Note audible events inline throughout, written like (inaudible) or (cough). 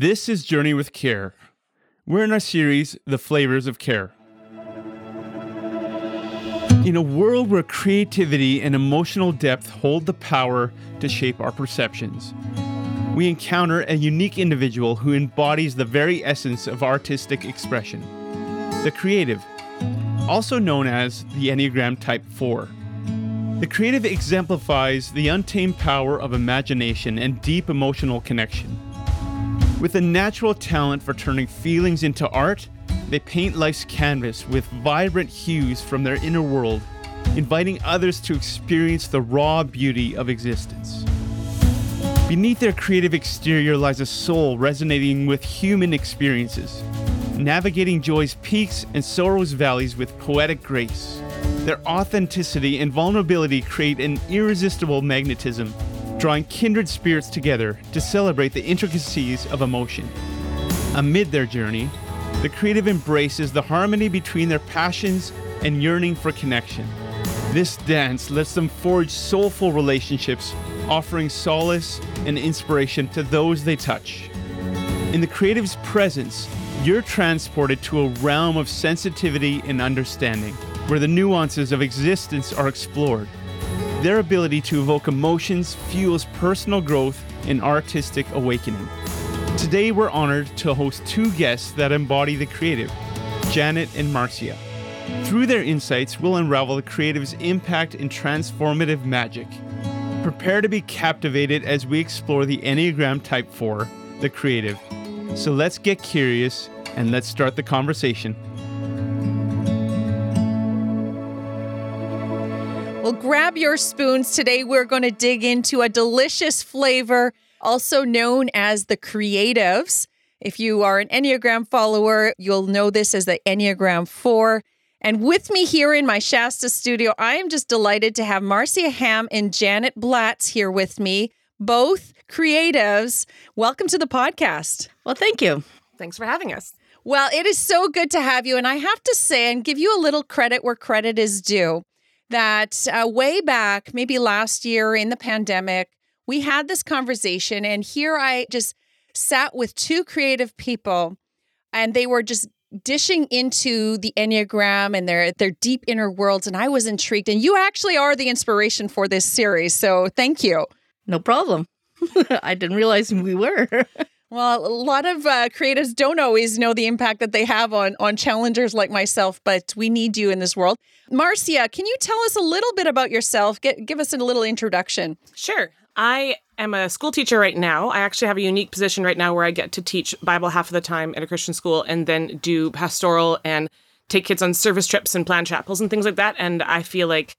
This is Journey with Care. We're in our series, The Flavors of Care. In a world where creativity and emotional depth hold the power to shape our perceptions, we encounter a unique individual who embodies the very essence of artistic expression the creative, also known as the Enneagram Type 4. The creative exemplifies the untamed power of imagination and deep emotional connection. With a natural talent for turning feelings into art, they paint life's canvas with vibrant hues from their inner world, inviting others to experience the raw beauty of existence. Beneath their creative exterior lies a soul resonating with human experiences, navigating joy's peaks and sorrow's valleys with poetic grace. Their authenticity and vulnerability create an irresistible magnetism, drawing kindred spirits together to celebrate the intricacies of emotion. Amid their journey, the creative embraces the harmony between their passions and yearning for connection. This dance lets them forge soulful relationships, offering solace and inspiration to those they touch. In the creative's presence, you're transported to a realm of sensitivity and understanding where the nuances of existence are explored. Their ability to evoke emotions fuels personal growth and artistic awakening. Today, we're honored to host two guests that embody the creative Janet and Marcia. Through their insights, we'll unravel the creative's impact and transformative magic. Prepare to be captivated as we explore the Enneagram Type 4, the creative. So let's get curious and let's start the conversation. Well, grab your spoons. Today, we're going to dig into a delicious flavor, also known as the creatives. If you are an Enneagram follower, you'll know this as the Enneagram 4. And with me here in my Shasta studio, I am just delighted to have Marcia Hamm and Janet Blatz here with me, both creatives. Welcome to the podcast. Well, thank you. Thanks for having us. Well, it is so good to have you. And I have to say, and give you a little credit where credit is due that uh, way back, maybe last year in the pandemic, we had this conversation. And here I just sat with two creative people, and they were just dishing into the Enneagram and their their deep inner worlds. And I was intrigued. And you actually are the inspiration for this series. So thank you. No problem. (laughs) I didn't realize we were. (laughs) Well, a lot of uh, creatives don't always know the impact that they have on on challengers like myself, but we need you in this world. Marcia, can you tell us a little bit about yourself? Get, give us a little introduction. Sure. I am a school teacher right now. I actually have a unique position right now where I get to teach Bible half of the time at a Christian school and then do pastoral and take kids on service trips and plan chapels and things like that. And I feel like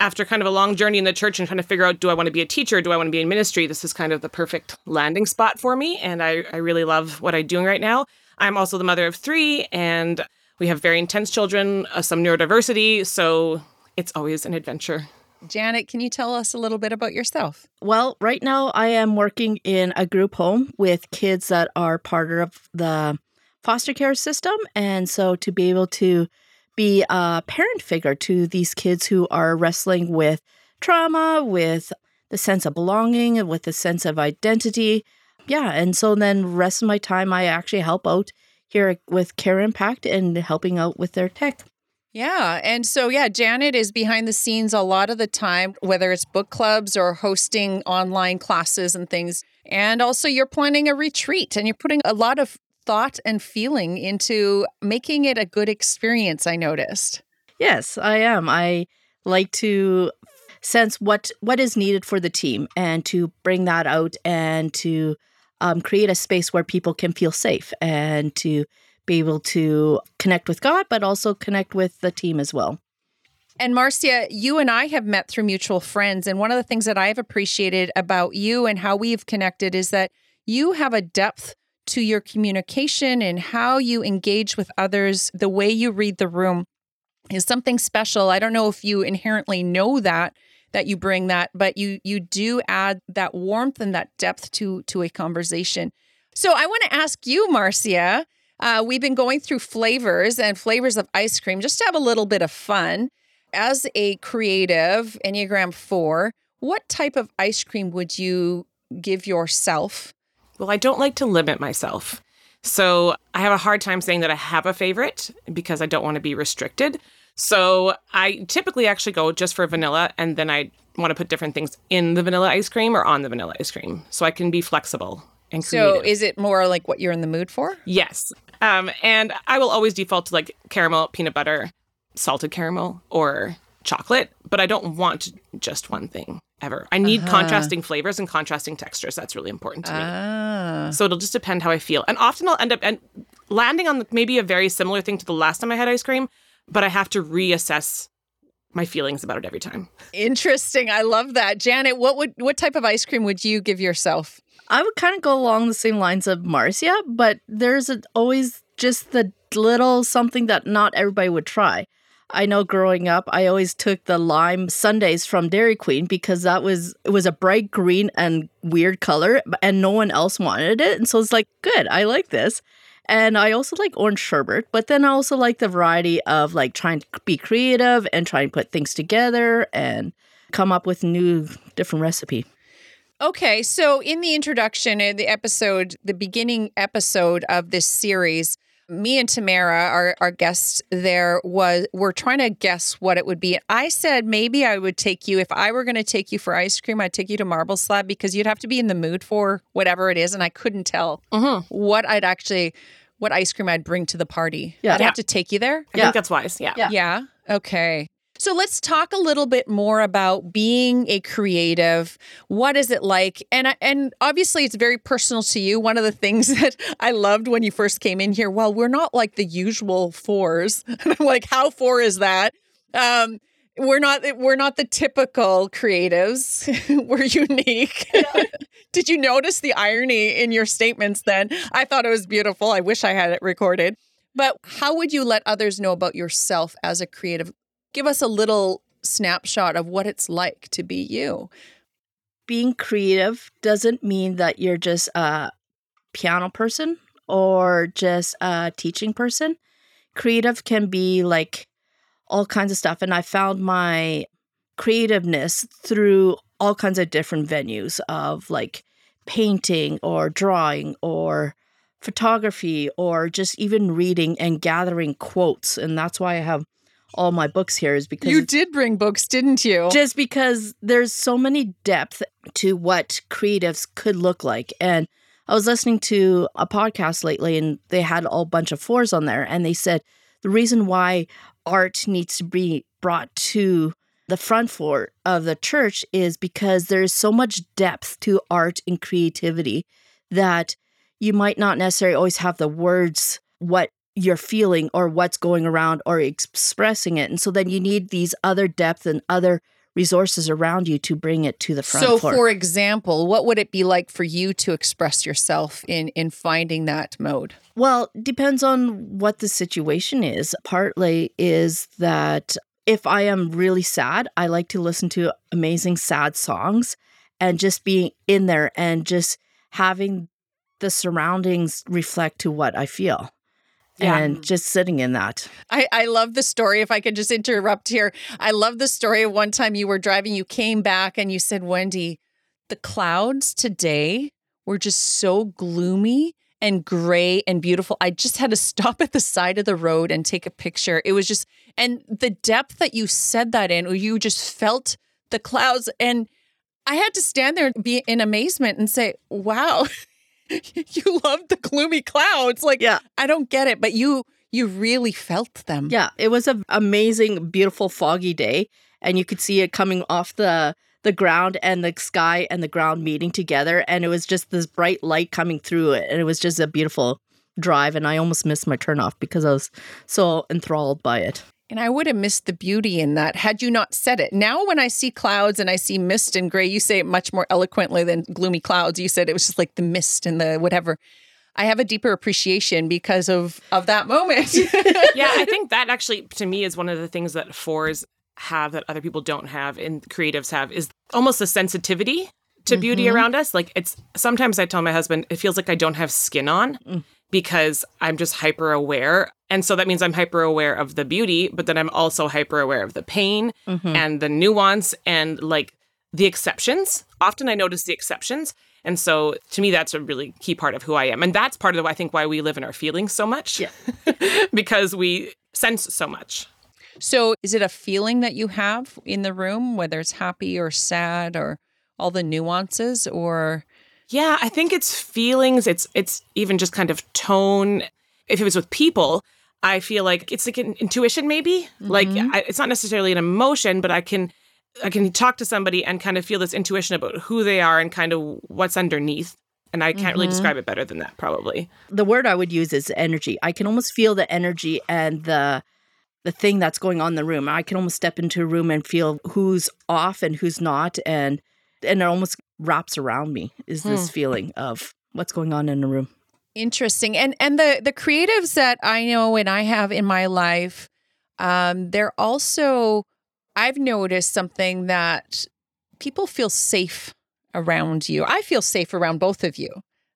after kind of a long journey in the church and trying to figure out do I want to be a teacher? Do I want to be in ministry? This is kind of the perfect landing spot for me. And I, I really love what I'm doing right now. I'm also the mother of three, and we have very intense children, uh, some neurodiversity. So it's always an adventure. Janet, can you tell us a little bit about yourself? Well, right now I am working in a group home with kids that are part of the foster care system. And so to be able to be a parent figure to these kids who are wrestling with trauma, with the sense of belonging, with the sense of identity. Yeah. And so then rest of my time I actually help out here with Care Impact and helping out with their tech. Yeah. And so, yeah, Janet is behind the scenes a lot of the time, whether it's book clubs or hosting online classes and things. And also, you're planning a retreat and you're putting a lot of thought and feeling into making it a good experience, I noticed. Yes, I am. I like to sense what what is needed for the team and to bring that out and to um, create a space where people can feel safe and to be able to connect with God, but also connect with the team as well. And Marcia, you and I have met through mutual friends. And one of the things that I have appreciated about you and how we've connected is that you have a depth to your communication and how you engage with others, the way you read the room is something special. I don't know if you inherently know that that you bring that, but you you do add that warmth and that depth to to a conversation. So I want to ask you, Marcia. Uh, we've been going through flavors and flavors of ice cream just to have a little bit of fun. As a creative Enneagram 4, what type of ice cream would you give yourself Well, I don't like to limit myself. So I have a hard time saying that I have a favorite because I don't want to be restricted. So I typically actually go just for vanilla and then I want to put different things in the vanilla ice cream or on the vanilla ice cream. So I can be flexible and creative. So is it more like what you're in the mood for? Yes. Um, and I will always default to like caramel, peanut butter, salted caramel, or chocolate, but I don't want just one thing ever. I need contrasting flavors and contrasting textures. That's really important to me. Ah. So it'll just depend how I feel. And often I'll end up and landing on maybe a very similar thing to the last time I had ice cream, but I have to reassess my feelings about it every time. Interesting. I love that. Janet, what would what type of ice cream would you give yourself? I would kind of go along the same lines of Marcia, but there's a, always just the little something that not everybody would try. I know growing up, I always took the lime sundaes from Dairy Queen because that was it was a bright green and weird color, and no one else wanted it, and so it's like, good, I like this. And I also like orange sherbet, but then I also like the variety of like trying to be creative and trying to put things together and come up with new different recipe. Okay, so in the introduction, in the episode, the beginning episode of this series, me and Tamara, our, our guest there, was we're trying to guess what it would be. I said maybe I would take you if I were going to take you for ice cream. I'd take you to Marble Slab because you'd have to be in the mood for whatever it is, and I couldn't tell mm-hmm. what I'd actually what ice cream I'd bring to the party. Yeah. I'd have to take you there. I Yeah. think that's wise. Yeah. Yeah. Yeah. Okay. So let's talk a little bit more about being a creative. What is it like? And and obviously it's very personal to you. One of the things (laughs) that I loved when you first came in here, well, we're not like the usual fours. (laughs) And I'm like, how four is that? Um we're not we're not the typical creatives. (laughs) we're unique. Did you notice the irony in your statements then? I thought it was beautiful. I wish I had it recorded. But how would you let others know about yourself as a creative? Give us a little snapshot of what it's like to be you. being creative doesn't mean that you're just a piano person or just a teaching person. Creative can be like all kinds of stuff. And I found my creativeness through all kinds of different venues of like painting or drawing or photography or just even reading and gathering quotes. And that's why I have all my books here is because You did bring books, didn't you? just because there's so many depth to what creatives could look like and i was listening to a podcast lately and they had a whole bunch of fours on there and they said the reason why art needs to be brought to the front floor of the church is because there's so much depth to art and creativity that you might not necessarily always have the words what you're feeling or what's going around or expressing it. And so then you need these other depth and other resources around you to bring it to the front so, floor. for example, what would it be like for you to express yourself in in finding that mode? Well, depends on what the situation is. Partly is that if I am really sad, I like to listen to amazing sad songs and just being in there and just having the surroundings reflect to what I feel. Yeah. And just sitting in that. I, I love the story. If I could just interrupt here, I love the story of one time you were driving, you came back and you said, Wendi, the clouds today were just so gloomy and gray and beautiful. I just had to (laughs) stop at the side of the road and take a picture. It was just, and the depth that you said that in, you just felt the clouds. And I had to stand there and be in amazement and say, wow. (laughs) (laughs) you love the gloomy clouds. Like, Yeah. I don't get it, but you you really felt them. Yeah, it was an amazing, beautiful, foggy day, and you could see it coming off the the ground and the sky and the ground meeting together, and it was just this bright light coming through it, and it was just a beautiful drive. And I almost missed my turnoff because I was so enthralled by it. And I would have missed the beauty in that had you not said it. Now, when I see clouds and I see mist and gray, you say it much more eloquently than gloomy clouds. You said it was just like the mist and the whatever. I have a deeper appreciation because of of that moment. (laughs) yeah, I think that actually to me is one of the things that fours have that other people don't have and creatives have is almost a sensitivity to beauty mm-hmm. around us. Like it's sometimes I tell my husband it feels like I don't have skin on mm. Because I'm just hyper aware. And so that means I'm hyper aware of the beauty, but then I'm also hyper aware of the pain mm-hmm. and the nuance and like the exceptions. Often I notice the exceptions. And so to me, that's a really key part of who I am. And that's part of, I think, why we live in our feelings so much. Yeah. (laughs) because we sense so much. So, is it a feeling that you have in the room, whether it's happy or sad or all the nuances, or? Yeah, I think it's feelings. It's it's even just kind of tone. If it was with people, I feel like it's like an intuition, maybe. Mm-hmm. Like I, it's not necessarily an emotion, but I can I can talk to somebody and kind of feel this intuition about who they are and kind of what's underneath. And I can't mm-hmm. really describe it better than that, probably. The word I would use is energy. I can almost feel the energy and the the thing that's going on in the room. I can almost step into a room and feel who's off and who's not and and almost wraps around me is this hmm. feeling of what's going on in the room. Interesting. And and the the creatives that I know and I have in my life um they're also I've noticed something that people feel safe around you. I feel safe around both of you.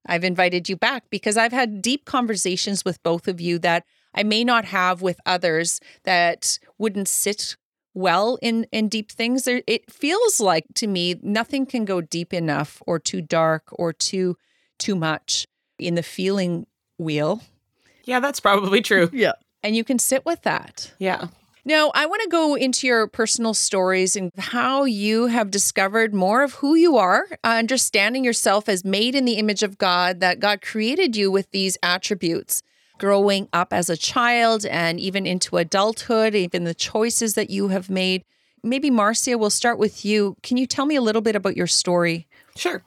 I've invited you back because I've had deep conversations with both of you that I may not have with others that wouldn't sit well in in deep things. There, it feels like to me nothing can go deep enough or too dark or too too much in the feeling wheel. Yeah, that's probably true. (laughs) yeah. And you can sit with that. Yeah. Now, I want to go into your personal stories and how you have discovered more of who you are, uh, understanding yourself as made in the image of God, that God created you with these attributes growing up as a child and even into adulthood, even the choices that you have made. Maybe Marcia, we'll start with you. Can you tell me a little bit about your story? Sure.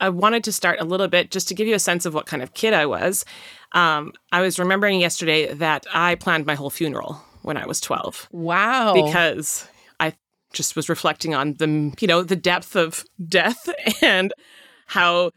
I wanted to start a little bit just to give you a sense of what kind of kid I was. Um, I was remembering yesterday that I planned my whole funeral when I was 12. Wow. Because I just was reflecting on the, you know, the depth of death (laughs) and how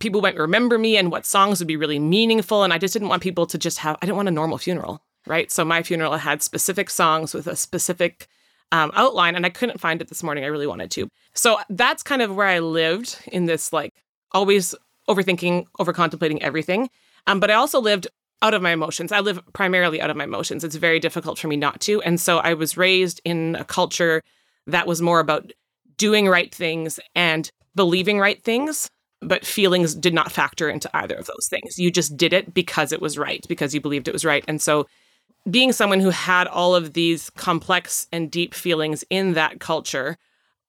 people might remember me and what songs would be really meaningful. And I just didn't want people to just have, I didn't want a normal funeral, right? So my funeral had specific songs with a specific um, outline, and I couldn't find it this morning. I really wanted to. So that's kind of where I lived in this, like, always overthinking, over contemplating everything. Um, but I also lived out of my emotions. I live primarily out of my emotions. It's very difficult for me not to. And so I was raised in a culture that was more about doing right things and believing right things but feelings did not factor into either of those things. You just did it because it was right, because you believed it was right. And so, being someone who had all of these complex and deep feelings in that culture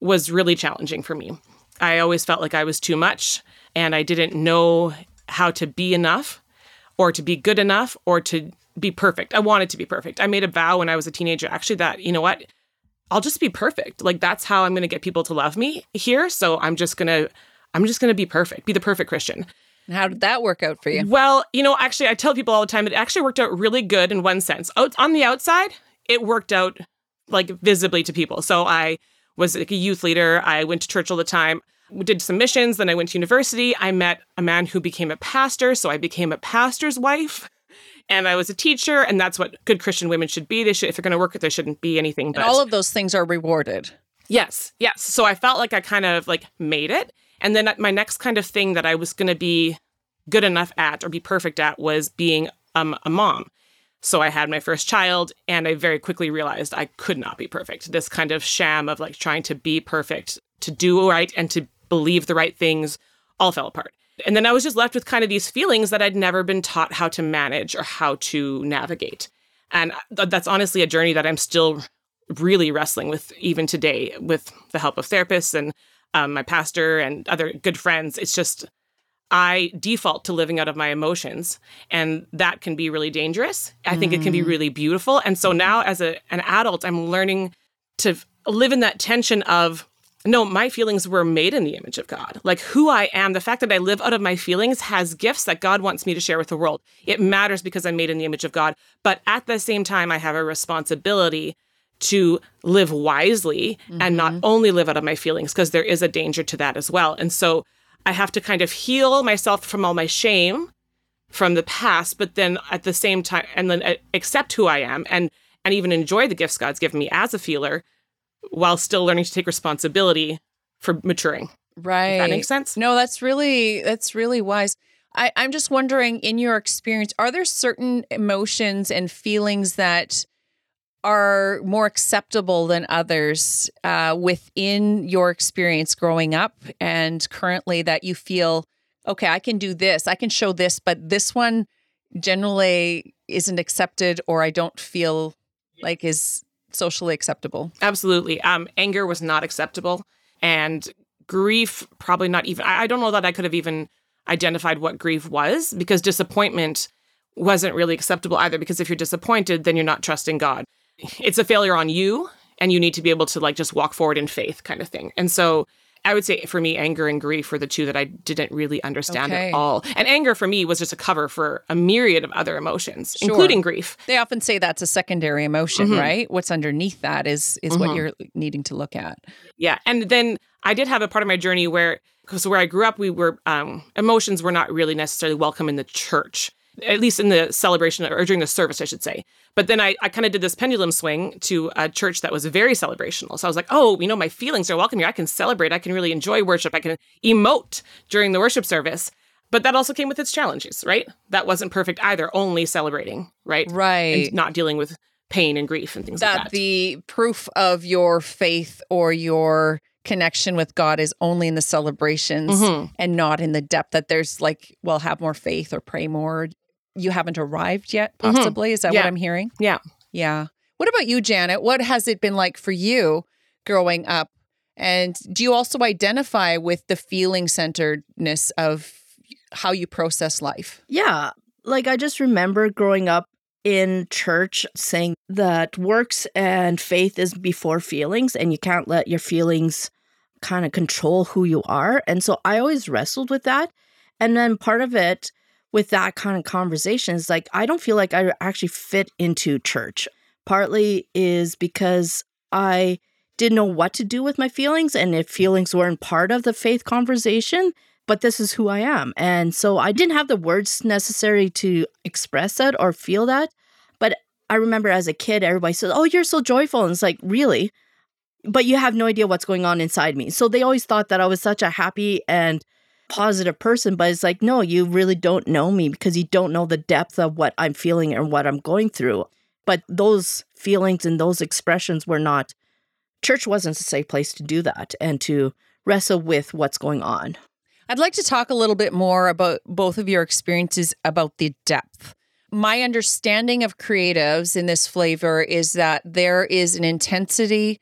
was really challenging for me. I always felt like I was too much and I didn't know how to be enough or to be good enough or to be perfect. I wanted to be perfect. I made a vow when I was a teenager actually that, you know what? I'll just be perfect. Like that's how I'm going to get people to love me here. So I'm just going to I'm just going to be perfect, be the perfect Christian. How did that work out for you? Well, you know, actually, I tell people all the time it actually worked out really good in one sense. Out on the outside, it worked out like visibly to people. So I was like a youth leader. I went to church all the time. We did some missions. Then I went to university. I met a man who became a pastor. So I became a pastor's wife. And I was a teacher, and that's what good Christian women should be. They should, if they're going to work, there shouldn't be anything. But and all of those things are rewarded. Yes, yes. So I felt like I kind of like made it. And then my next kind of thing that I was going to be good enough at or be perfect at was being um, a mom. So I had my first child, and I very quickly realized I could not be perfect. This kind of sham of like trying to be perfect, to do right, and to believe the right things all fell apart. And then I was just left with kind of these feelings that I'd never been taught how to manage or how to navigate. And that's honestly a journey that I'm still really wrestling with even today with the help of therapists and um, my pastor and other good friends. It's just I default to living out of my emotions, and that can be really dangerous. I think it can be mm. really beautiful. And so now, as a, an adult, I'm learning to live in that tension of no, my feelings were made in the image of God. Like who I am, the fact that I live out of my feelings has gifts that God wants me to share with the world. It matters because I'm made in the image of God. But at the same time, I have a responsibility to live wisely mm-hmm. and not mm-hmm. only live out of my feelings because there is a danger to that as well. And so I have to kind of heal myself from all my shame from the past, but then at the same time, and then uh, accept who I am and and even enjoy the gifts God's given me as a feeler, while still learning to take responsibility for maturing. Right. If that makes sense. No, that's really that's really wise. I, I'm just wondering, in your experience, are there certain emotions and feelings that are more acceptable than others uh, within your experience growing up and currently that you feel, okay, I can do this, I can show this, but this one generally isn't accepted or I don't feel like is socially acceptable? Absolutely. Um, anger was not acceptable. And grief, probably not even, I I don't know that I could have even identified what grief was because disappointment wasn't really acceptable either. Because if you're disappointed, then you're not trusting God. It's a failure on you, and you need to be able to like just walk forward in faith kind of thing. And so I would say for me, anger and grief were the two that I didn't really understand Okay. at all. And anger for me was just a cover for a myriad of other emotions, Sure. including grief. They often say that's a secondary emotion, Mhm. right? What's underneath that is is what Mhm. you're needing to look at. Yeah. And then I did have a part of my journey where, because where I grew up, we were, um, emotions were not really necessarily welcome in the church, at least in the celebration or during the service, I should say. But then I, I kind of did this pendulum swing to a church that was very celebrational. So I was like, oh, you know, my feelings are welcome here. I can celebrate. I can really enjoy worship. I can emote during the worship service. But that also came with its challenges, right? That wasn't perfect either, only celebrating, right? Right. And not dealing with pain and grief and things like that that. the proof of your faith or your connection with God is only in the celebrations Mhm. and not in the depth that there's like, well, have more faith or pray more. You haven't arrived yet, Mhm. possibly. Is that what I'm hearing? Yeah. Yeah. What about you, Janet? What has it been like for you growing up? And do you also identify with the feeling centeredness of how you process life? Yeah. Like I just remember growing up in church saying that works and faith is before feelings and you can't let your feelings kind of control who you are. And so I always wrestled with that. And then part of it with that kind of conversation is like I don't feel like I actually fit into church. Partly is because I didn't know what to do with my feelings and if feelings weren't part of the faith conversation, but this is who I am. And so I didn't have the words necessary to express that or feel that. But I remember as a kid, everybody said, Oh, you're so joyful. And it's like, really? But you have no idea what's going on inside me. So they always thought that I was such a happy and positive person. But it's like, no, you really don't know me because you don't know the depth of what I'm feeling and what I'm going through. But those feelings and those expressions were not, church wasn't a safe place to do that and to wrestle with what's going on. I'd like to talk a little bit more about both of your experiences about the depth. My understanding of creatives in this flavor is that there is an intensity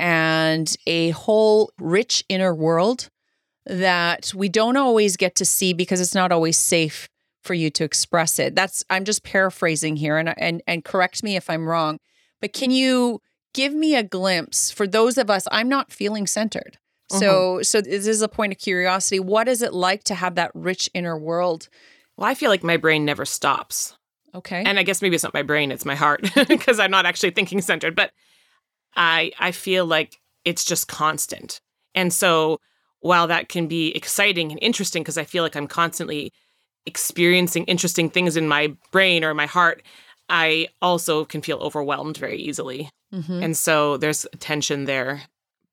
and a whole rich inner world that we don't always get to see because it's not always safe for you to express it. That's I'm just paraphrasing here and and and correct me if I'm wrong. But can you give me a glimpse for those of us I'm not feeling centered. Mm-hmm. So so this is a point of curiosity. What is it like to have that rich inner world? Well, I feel like my brain never stops. Okay. And I guess maybe it's not my brain, it's my heart (laughs) because I'm not actually thinking centered, but I I feel like it's just constant. And so while that can be exciting and interesting because I feel like I'm constantly experiencing interesting things in my brain or my heart, I also can feel overwhelmed very easily. Mhm. And so there's a tension there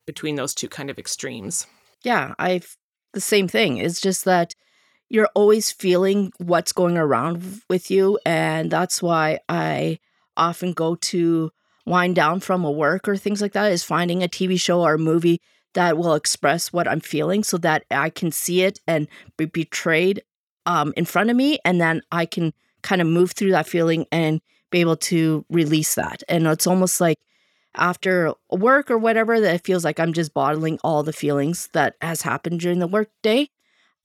between those two kind of extremes. Yeah, I've the same thing. It's just that you're always feeling what's going around with you. And that's why I often go to wind down from a work or things like that is finding a TV show or a movie that will express what I'm feeling so that I can see it and be betrayed um, in front of me. And then I can kind of move through that feeling and be able to release that. And it's almost like after work or whatever that it feels like I'm just bottling all the feelings that has happened during the workday.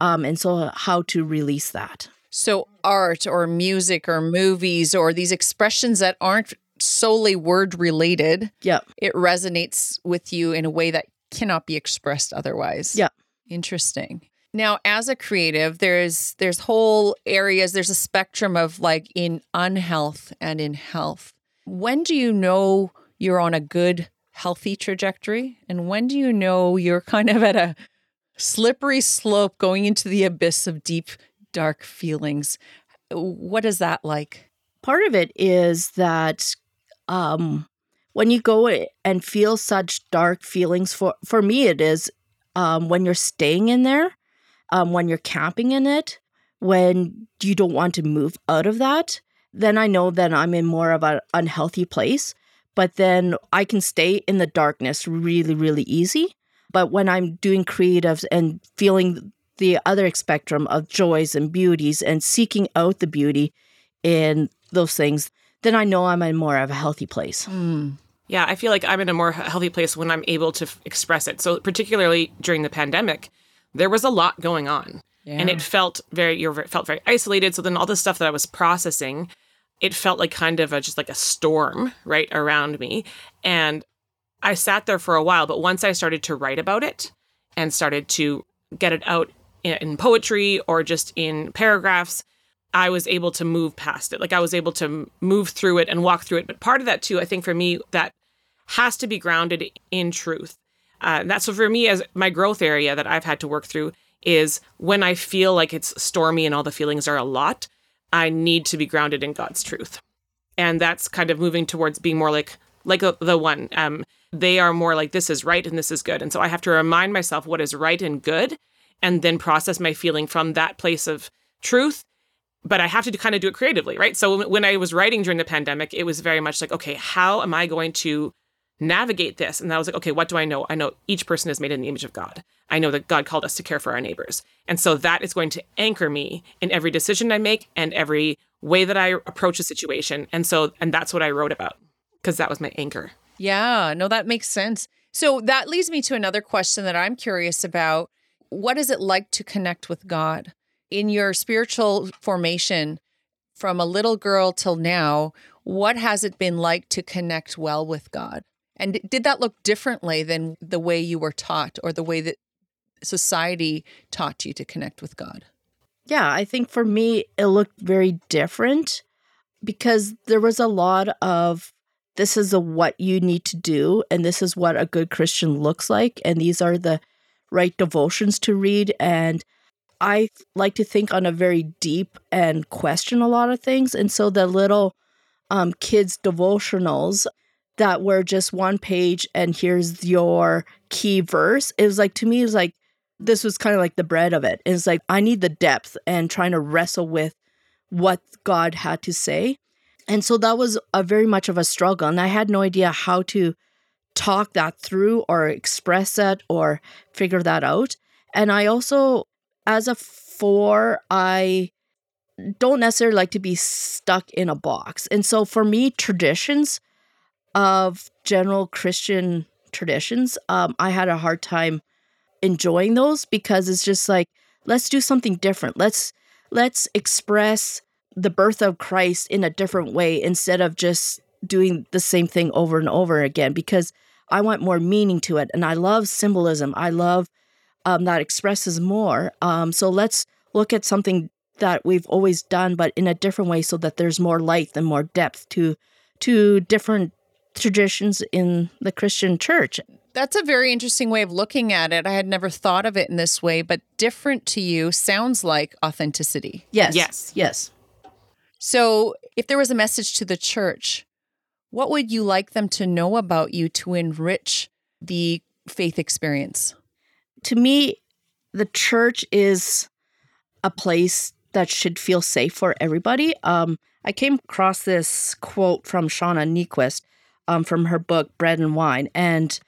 Um, and so how to release that. So art or music or movies or these expressions that aren't solely word related, Yep. it resonates with you in a way that cannot be expressed otherwise. Yeah. Interesting. Now, as a creative, there's there's whole areas, there's a spectrum of like in unhealth and in health. When do you know you're on a good healthy trajectory and when do you know you're kind of at a slippery slope going into the abyss of deep dark feelings? What is that like? Part of it is that um, when you go and feel such dark feelings, for, for me, it is um, when you're staying in there, um, when you're camping in it, when you don't want to move out of that, then I know that I'm in more of an unhealthy place. but then I can stay in the darkness really, really easy. But when I'm doing creatives and feeling the other spectrum of joys and beauties and seeking out the beauty in those things, then I know I'm in more of a healthy place. Yeah, I feel like I'm in a more healthy place when I'm able to f- express it. So, particularly during the pandemic, there was a lot going on, and it felt very you felt very isolated. So then all the stuff that I was processing, it felt like kind of a, just like a storm right around me, and I sat there for a while. But once I started to write about it and started to get it out in poetry or just in paragraphs, I was able to move past it. Like I was able to move through it and walk through it. But part of that too, I think for me, that has to be grounded in truth. Uh, that's so for me as my growth area that I've had to work through is when I feel like it's stormy and all the feelings are a lot, I need to be grounded in God's truth. And that's kind of moving towards being more like like the, one. Um, they are more like this is right and this is good. And so I have to remind myself what is right and good and then process my feeling from that place of truth but I have to kind of do it creatively, right? So when I was writing during the pandemic, it was very much like, okay, how am I going to navigate this? And I was like, okay, what do I know? I know each person is made in the image of God. I know that God called us to care for our neighbors. And so that is going to anchor me in every decision I make and every way that I approach a situation. And so, and that's what I wrote about because that was my anchor. Yeah, no, that makes sense. So that leads me to another question that I'm curious about. What is it like to connect with God? In your spiritual formation from a little girl till now, what has it been like to connect well with God? And did that look differently than the way you were taught or the way that society taught you to connect with God? Yeah, I think for me, it looked very different because there was a lot of this is a what you need to do, and this is what a good Christian looks like, and these are the right devotions to read. And I like to think on a very deep and question a lot of things. And so the little um, kids' devotionals that were just one page and here's your key verse, it was like, to me, it was like, this was kind of like the bread of it. It's like I need the depth and trying to wrestle with what God had to say. And so that was a very much of a struggle. And I had no idea how to talk that through or express that or figure that out. And I also, as a four, I don't necessarily like to be stuck in a box. And so for me, traditions of general Christian traditions, um, I had a hard time enjoying those because it's just like let's do something different. Let's let's express the birth of christ in a different way instead of just doing the same thing over and over again because i want more meaning to it. And i love symbolism. I love um, that expresses more. Um, so let's look at something that we've always done but in a different way so that there's more light and more depth to to different traditions in the christian church That's a very interesting way of looking at it. I had never thought of it in this way, but different to you sounds like authenticity. yes Yes. yes So, if there was a message to the church, what would you like them to know about you to enrich the faith experience? to me, the church is a place that should feel safe for everybody. Um, I came across this quote from Shauna Niequist um, from her book Bread and Wine, and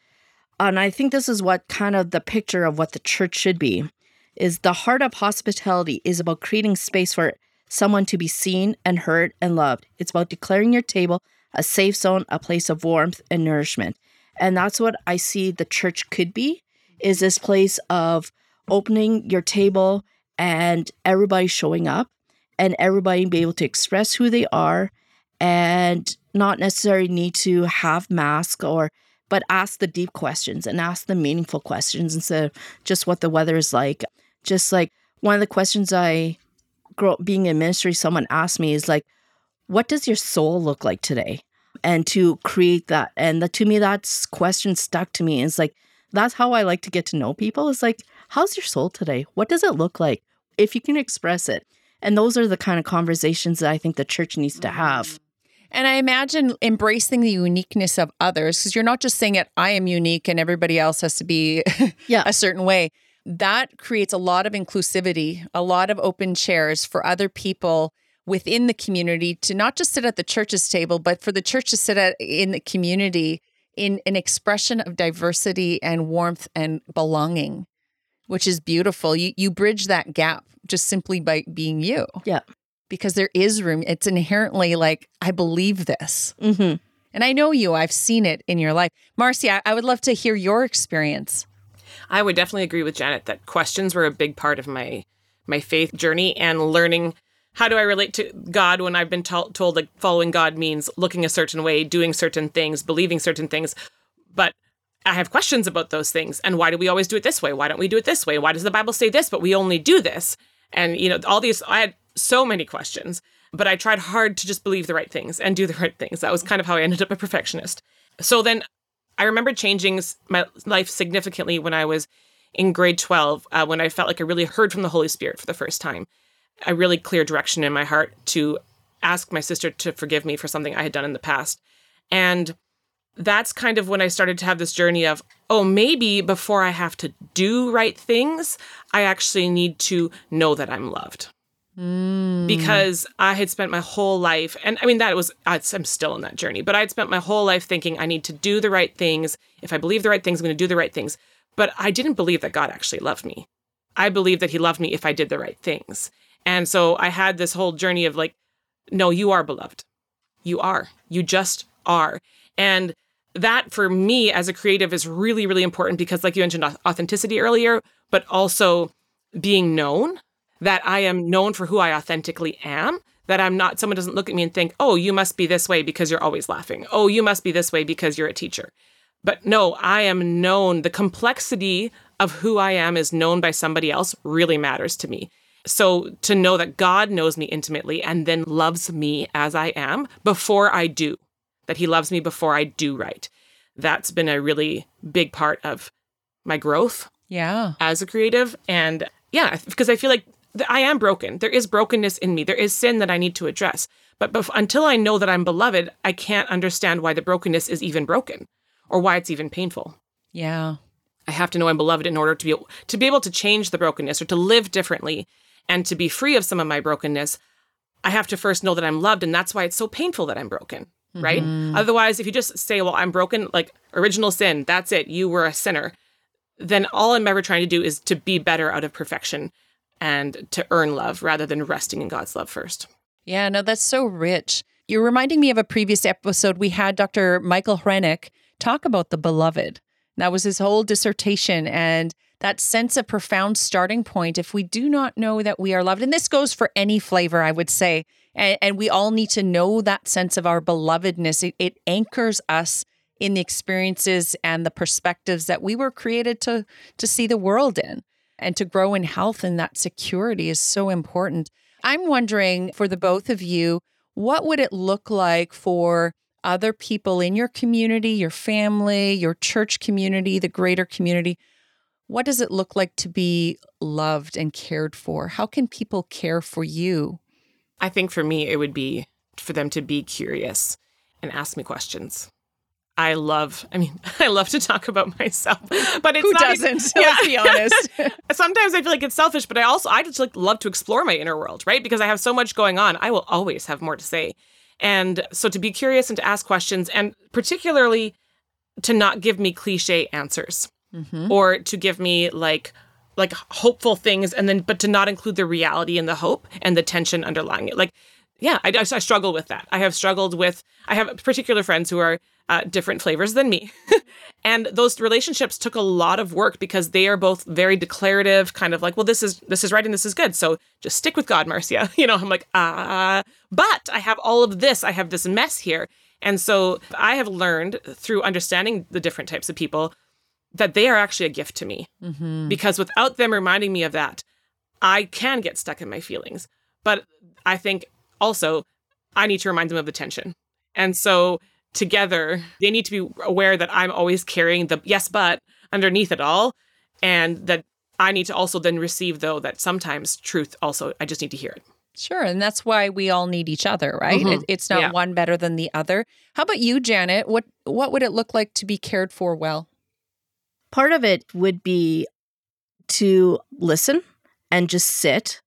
and I think this is what kind of the picture of what the church should be is the heart of hospitality is about creating space for someone to be seen and heard and loved. It's about declaring your table a safe zone, a place of warmth and nourishment. And that's what I see the church could be is this place of opening your table and everybody showing up and everybody be able to express who they are and not necessarily need to have masks or but ask the deep questions and ask the meaningful questions instead of just what the weather is like. Just like one of the questions i grow being in ministry someone asked me is like what does your soul look like today? And to create that and the, to me that's question stuck to me. It's like that's how i like to get to know people it's like how's your soul today? What does it look like? If you can express it. And those are the kind of conversations that i think the church needs to have And I imagine embracing the uniqueness of others because you're not just saying it, I am unique and everybody else has to be (laughs) Yeah. a certain way. That creates a lot of inclusivity, a lot of open chairs for other people within the community to not just sit at the church's table, but for the church to sit at in the community in an expression of diversity and warmth and belonging, which is beautiful. You you bridge that gap just simply by being you. Yeah. Because there is room. It's inherently like, I believe this. Mm-hmm. And I know you, I've seen it in your life. Marcia, I would love to hear your experience. I would definitely agree with Janet that questions were a big part of my my faith journey and learning how do I relate to God when I've been to- told that following God means looking a certain way, doing certain things, believing certain things, but I have questions about those things. And why do we always do it this way? Why don't we do it this way? Why does the Bible say this, but we only do this? And you know, all these I had so many questions, but I tried hard to just believe the right things and do the right things. That was kind of how I ended up a perfectionist. So then I remember changing my life significantly when I was in grade 12, uh, when I felt like I really heard from the Holy Spirit for the first time. A really clear direction in my heart to ask my sister to forgive me for something I had done in the past. And that's kind of when I started to have this journey of, oh, maybe before I have to do right things, I actually need to know that I'm loved. Mm. Because I had spent my whole life, and I mean, that was, I'm still in that journey, but I'd spent my whole life thinking I need to do the right things. If I believe the right things, I'm going to do the right things. But I didn't believe that God actually loved me. I believed that He loved me if I did the right things. And so I had this whole journey of like, no, you are beloved. You are. You just are. And that for me as a creative is really, really important because, like you mentioned, authenticity earlier, but also being known that I am known for who I authentically am. That I'm not, someone doesn't look at me and think, oh, you must be this way because you're always laughing. Oh, you must be this way because you're a teacher. But no, I am known. The complexity of who I am is known by somebody else really matters to me. So to know that God knows me intimately and then loves me as I am before I do, that he loves me before I do right. That's been a really big part of my growth. Yeah. As a creative. And yeah, because I feel like I am broken. There is brokenness in me. There is sin that I need to address. But bef- until I know that I'm beloved, I can't understand why the brokenness is even broken or why it's even painful. Yeah. I have to know I'm beloved in order to be to be able to change the brokenness or to live differently and to be free of some of my brokenness. I have to first know that I'm loved and that's why it's so painful that I'm broken, right? Mhm. Otherwise, if you just say, "Well, I'm broken," like original sin, that's it, you were a sinner, then all I'm ever trying to do is to be better out of perfection and to earn love rather than resting in God's love first. Yeah, no, that's so rich. You're reminding me of a previous episode we had Dr. Michael Hrenek talk about the beloved. That was his whole dissertation and that sense of profound starting point. If we do not know that we are loved, and this goes for any flavor, I would say, and, and we all need to know that sense of our belovedness. It, it anchors us in the experiences and the perspectives that we were created to to see the world in and to grow in health and that security is so important. I'm wondering for the both of you, what would it look like for other people in your community, your family, your church community, the greater community? What does it look like to be loved and cared for? How can people care for you? I think for me, it would be for them to be curious and ask me questions. I love, I mean, (laughs) I love to talk about myself, (laughs) but it's Who not, doesn't? (laughs) Let's be honest. Sometimes I feel like it's selfish, but I also, I just like love to explore my inner world, right? Because I have so much going on. I will always have more to say. And so to be curious and to ask questions, and particularly to not give me cliche answers Mhm. or to give me like, like hopeful things and then but to not include the reality and the hope and the tension underlying it like yeah I, I struggle with that. I have struggled with i have particular friends who are uh, different flavors than me. (laughs) And those relationships took a lot of work because they are both very declarative kind of like well this is this is right and this is good so just stick with god marcia. (laughs) You know i'm like ah but i have all of this i have this mess here. And so i have learned through understanding the different types of people that they are actually a gift to me. Mhm. because without them reminding me of that, I can get stuck in my feelings. But I think also I need to remind them of the tension. And so together, they need to be aware that I'm always carrying the yes, but underneath it all. And that I need to also then receive, though, that sometimes truth also, I just need to hear it. Sure. And that's why we all need each other, right? Mhm. It, it's not Yeah. one better than the other. How about you, Janet? What what would it look like to be cared for well? Part of it would be to listen and just sit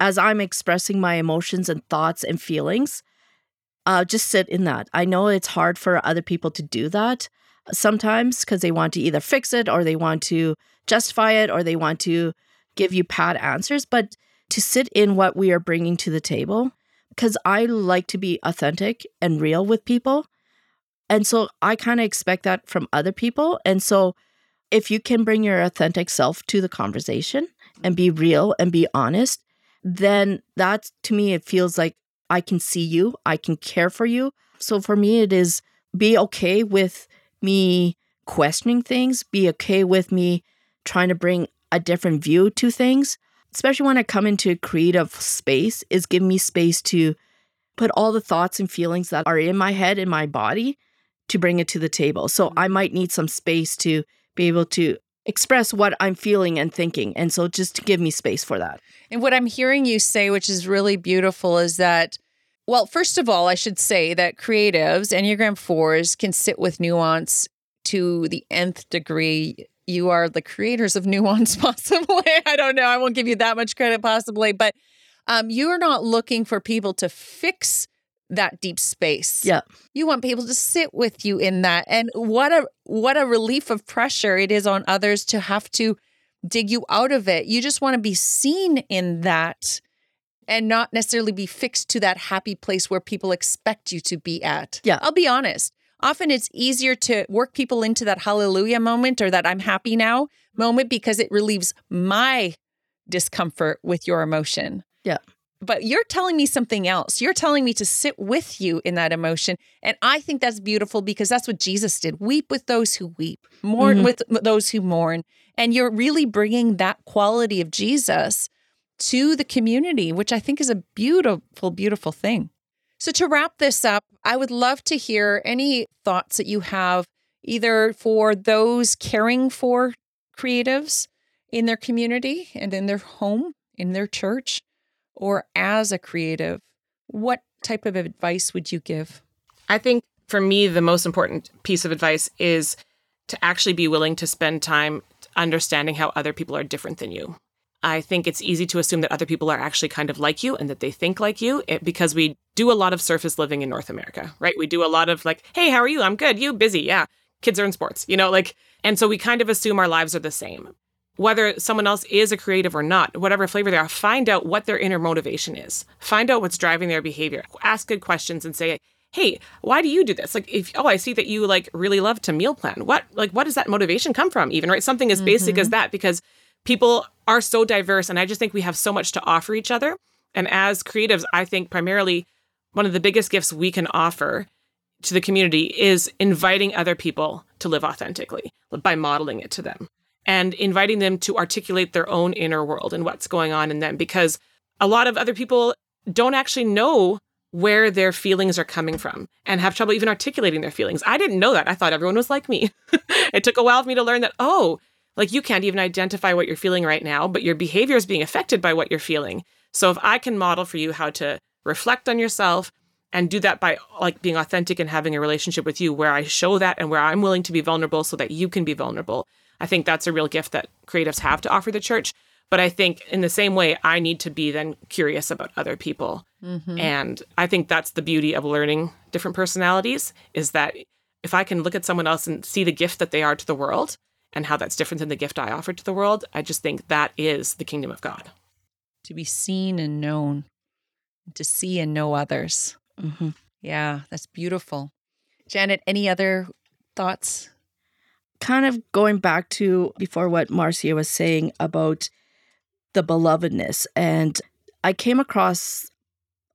as I'm expressing my emotions and thoughts and feelings, uh, just sit in that. I know it's hard for other people to do that sometimes because they want to either fix it or they want to justify it or they want to give you pat answers, but to sit in what we are bringing to the table because I like to be authentic and real with people. And so I kind of expect that from other people. And so if you can bring your authentic self to the conversation and be real and be honest, then that to me, it feels like I can see you, I can care for you. So for me, it is be okay with me questioning things, be okay with me trying to bring a different view to things, especially when I come into a creative space, is give me space to put all the thoughts and feelings that are in my head, in my body, to bring it to the table. So I might need some space to be able to express what I'm feeling and thinking. And so just give me space for that. And what I'm hearing you say, which is really beautiful, is that, well, first of all, I should say that creatives, Enneagram 4s, can sit with nuance to the nth degree. You are the creators of (laughs) nuance, possibly. (laughs) I don't know. I won't give you that much credit, possibly. But um, you're not looking for people to fix that deep space. Yeah. You want people to sit with you in that. And what a what a relief of pressure it is on others to have to dig you out of it. You just want to be seen in that and not necessarily be fixed to that happy place where people expect you to be at. Yeah. I'll be honest. Often it's easier to work people into that hallelujah moment or that I'm happy now moment because it relieves my discomfort with your emotion. Yeah but you're telling me something else. You're telling me to sit with you in that emotion. And I think that's beautiful because that's what Jesus did. Weep with those who weep, mourn mm-hmm. with those who mourn. And you're really bringing that quality of Jesus to the community, which I think is a beautiful, beautiful thing. So, to wrap this up, I would love to hear any thoughts that you have either for those caring for creatives in their community and in their home, in their church, or as a creative, what type of advice would you give? I think for me, the most important piece of advice is to actually be willing to spend time understanding how other people are different than you. I think it's easy to assume that other people are actually kind of like you and that they think like you because we do a lot of surface living in North America, right? We do a lot of like, hey, how are you? I'm good. You busy? Yeah. Kids are in sports, you know, like, and so we kind of assume our lives are the same whether someone else is a creative or not, whatever flavor they are, find out what their inner motivation is. Find out what's driving their behavior. Ask good questions and say, "Hey, why do you do this?" Like if oh, I see that you like really love to meal plan. What like what does that motivation come from? Even right? Something as mm-hmm. basic as mm-hmm. that because people are so diverse and I just think we have so much to offer each other. And as creatives, I think primarily one of the biggest gifts we can offer to the community is inviting other people to live authentically by modeling it to them and inviting them to articulate their own inner world and what's going on in them because a lot of other people don't actually know where their feelings are coming from and have trouble even articulating their feelings. I didn't know that. I thought everyone was like me. (laughs) it took a while for me to learn that, oh, like you can't even identify what you're feeling right now, but your behavior is being affected by what you're feeling. So if I can model for you how to reflect on yourself and do that by like being authentic and having a relationship with you where I show that and where I'm willing to be vulnerable so that you can be vulnerable, I think that's a real gift that creatives have to offer the church. But I think in the same way, I need to be then curious about other people. Mm-hmm. And I think that's the beauty of learning different personalities is that if I can look at someone else and see the gift that they are to the world and how that's different than the gift I offer to the world, I just think that is the kingdom of God. To be seen and known, to see and know others. Mm-hmm. Yeah, that's beautiful. Janet, any other thoughts kind of going back to before what Marcia was saying about the belovedness. And I came across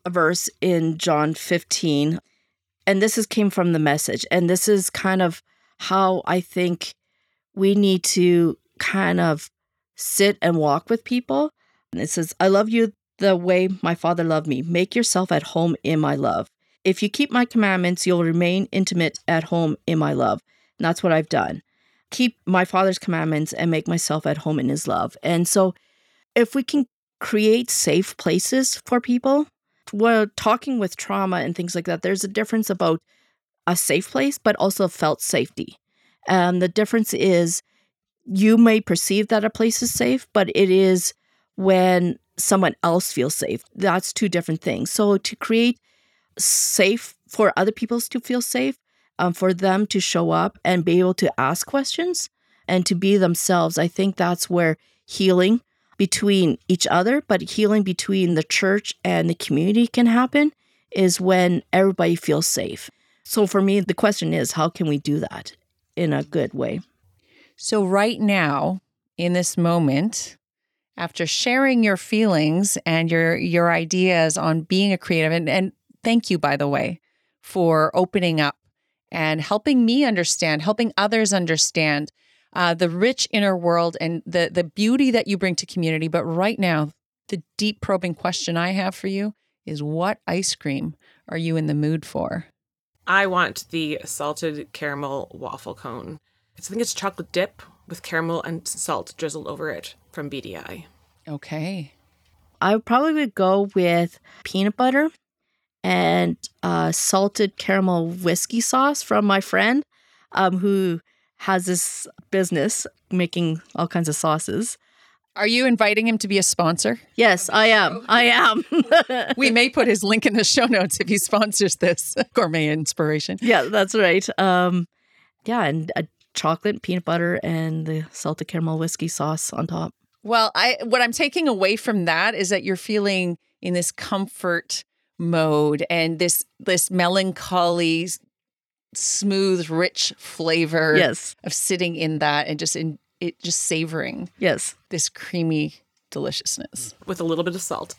a verse in John 15, and this is came from the message. And this is kind of how I think we need to kind of sit and walk with people. And it says, I love you the way my Father loved me. Make yourself at home in my love. If you keep my commandments, you'll remain intimate at home in my love. And that's what I've done keep my father's commandments and make myself at home in his love. And so if we can create safe places for people, we're talking with trauma and things like that, there's a difference about a safe place, but also felt safety. And the difference is you may perceive that a place is safe, but it is when someone else feels safe. That's two different things. So to create safe for other people to feel safe, um, for them to show up and be able to ask questions and to be themselves, I think that's where healing between each other, but healing between the church and the community can happen is when everybody feels safe. So for me, the question is how can we do that in a good way? So, right now, in this moment, after sharing your feelings and your your ideas on being a creative, and, and thank you, by the way, for opening up and helping me understand, helping others understand uh, the rich inner world and the the beauty that you bring to community. But right now, the deep probing question I have for you is, what ice cream are you in the mood for? I want the salted caramel waffle cone. I think it's chocolate dip with caramel and salt drizzled over it from BDI. Okay. I probably would go with peanut butter and uh, salted caramel whiskey sauce from my friend um, who has this business making all kinds of sauces. Are you inviting him to be a sponsor? Yes, I am. I am. (laughs) we may put his link in the show notes if he sponsors this (laughs) gourmet inspiration. Yeah, that's right. Um, yeah, and a chocolate, peanut butter, and the salted caramel whiskey sauce on top. Well, I what I'm taking away from that is that you're feeling in this comfort mode and this this melancholy smooth rich flavor yes. of sitting in that and just in it just savoring yes this creamy deliciousness with a little bit of salt.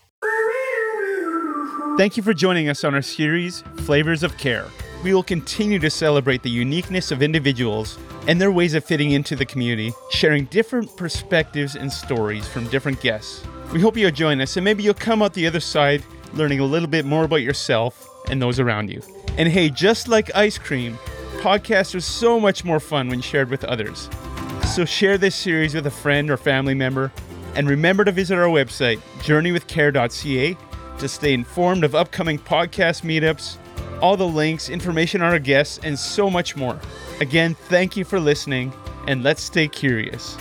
Thank you for joining us on our series Flavors of Care. We will continue to celebrate the uniqueness of individuals and their ways of fitting into the community, sharing different perspectives and stories from different guests. We hope you'll join us and maybe you'll come out the other side learning a little bit more about yourself and those around you. And hey, just like ice cream, podcasts are so much more fun when shared with others. So share this series with a friend or family member, and remember to visit our website, journeywithcare.ca, to stay informed of upcoming podcast meetups, all the links, information on our guests, and so much more. Again, thank you for listening, and let's stay curious.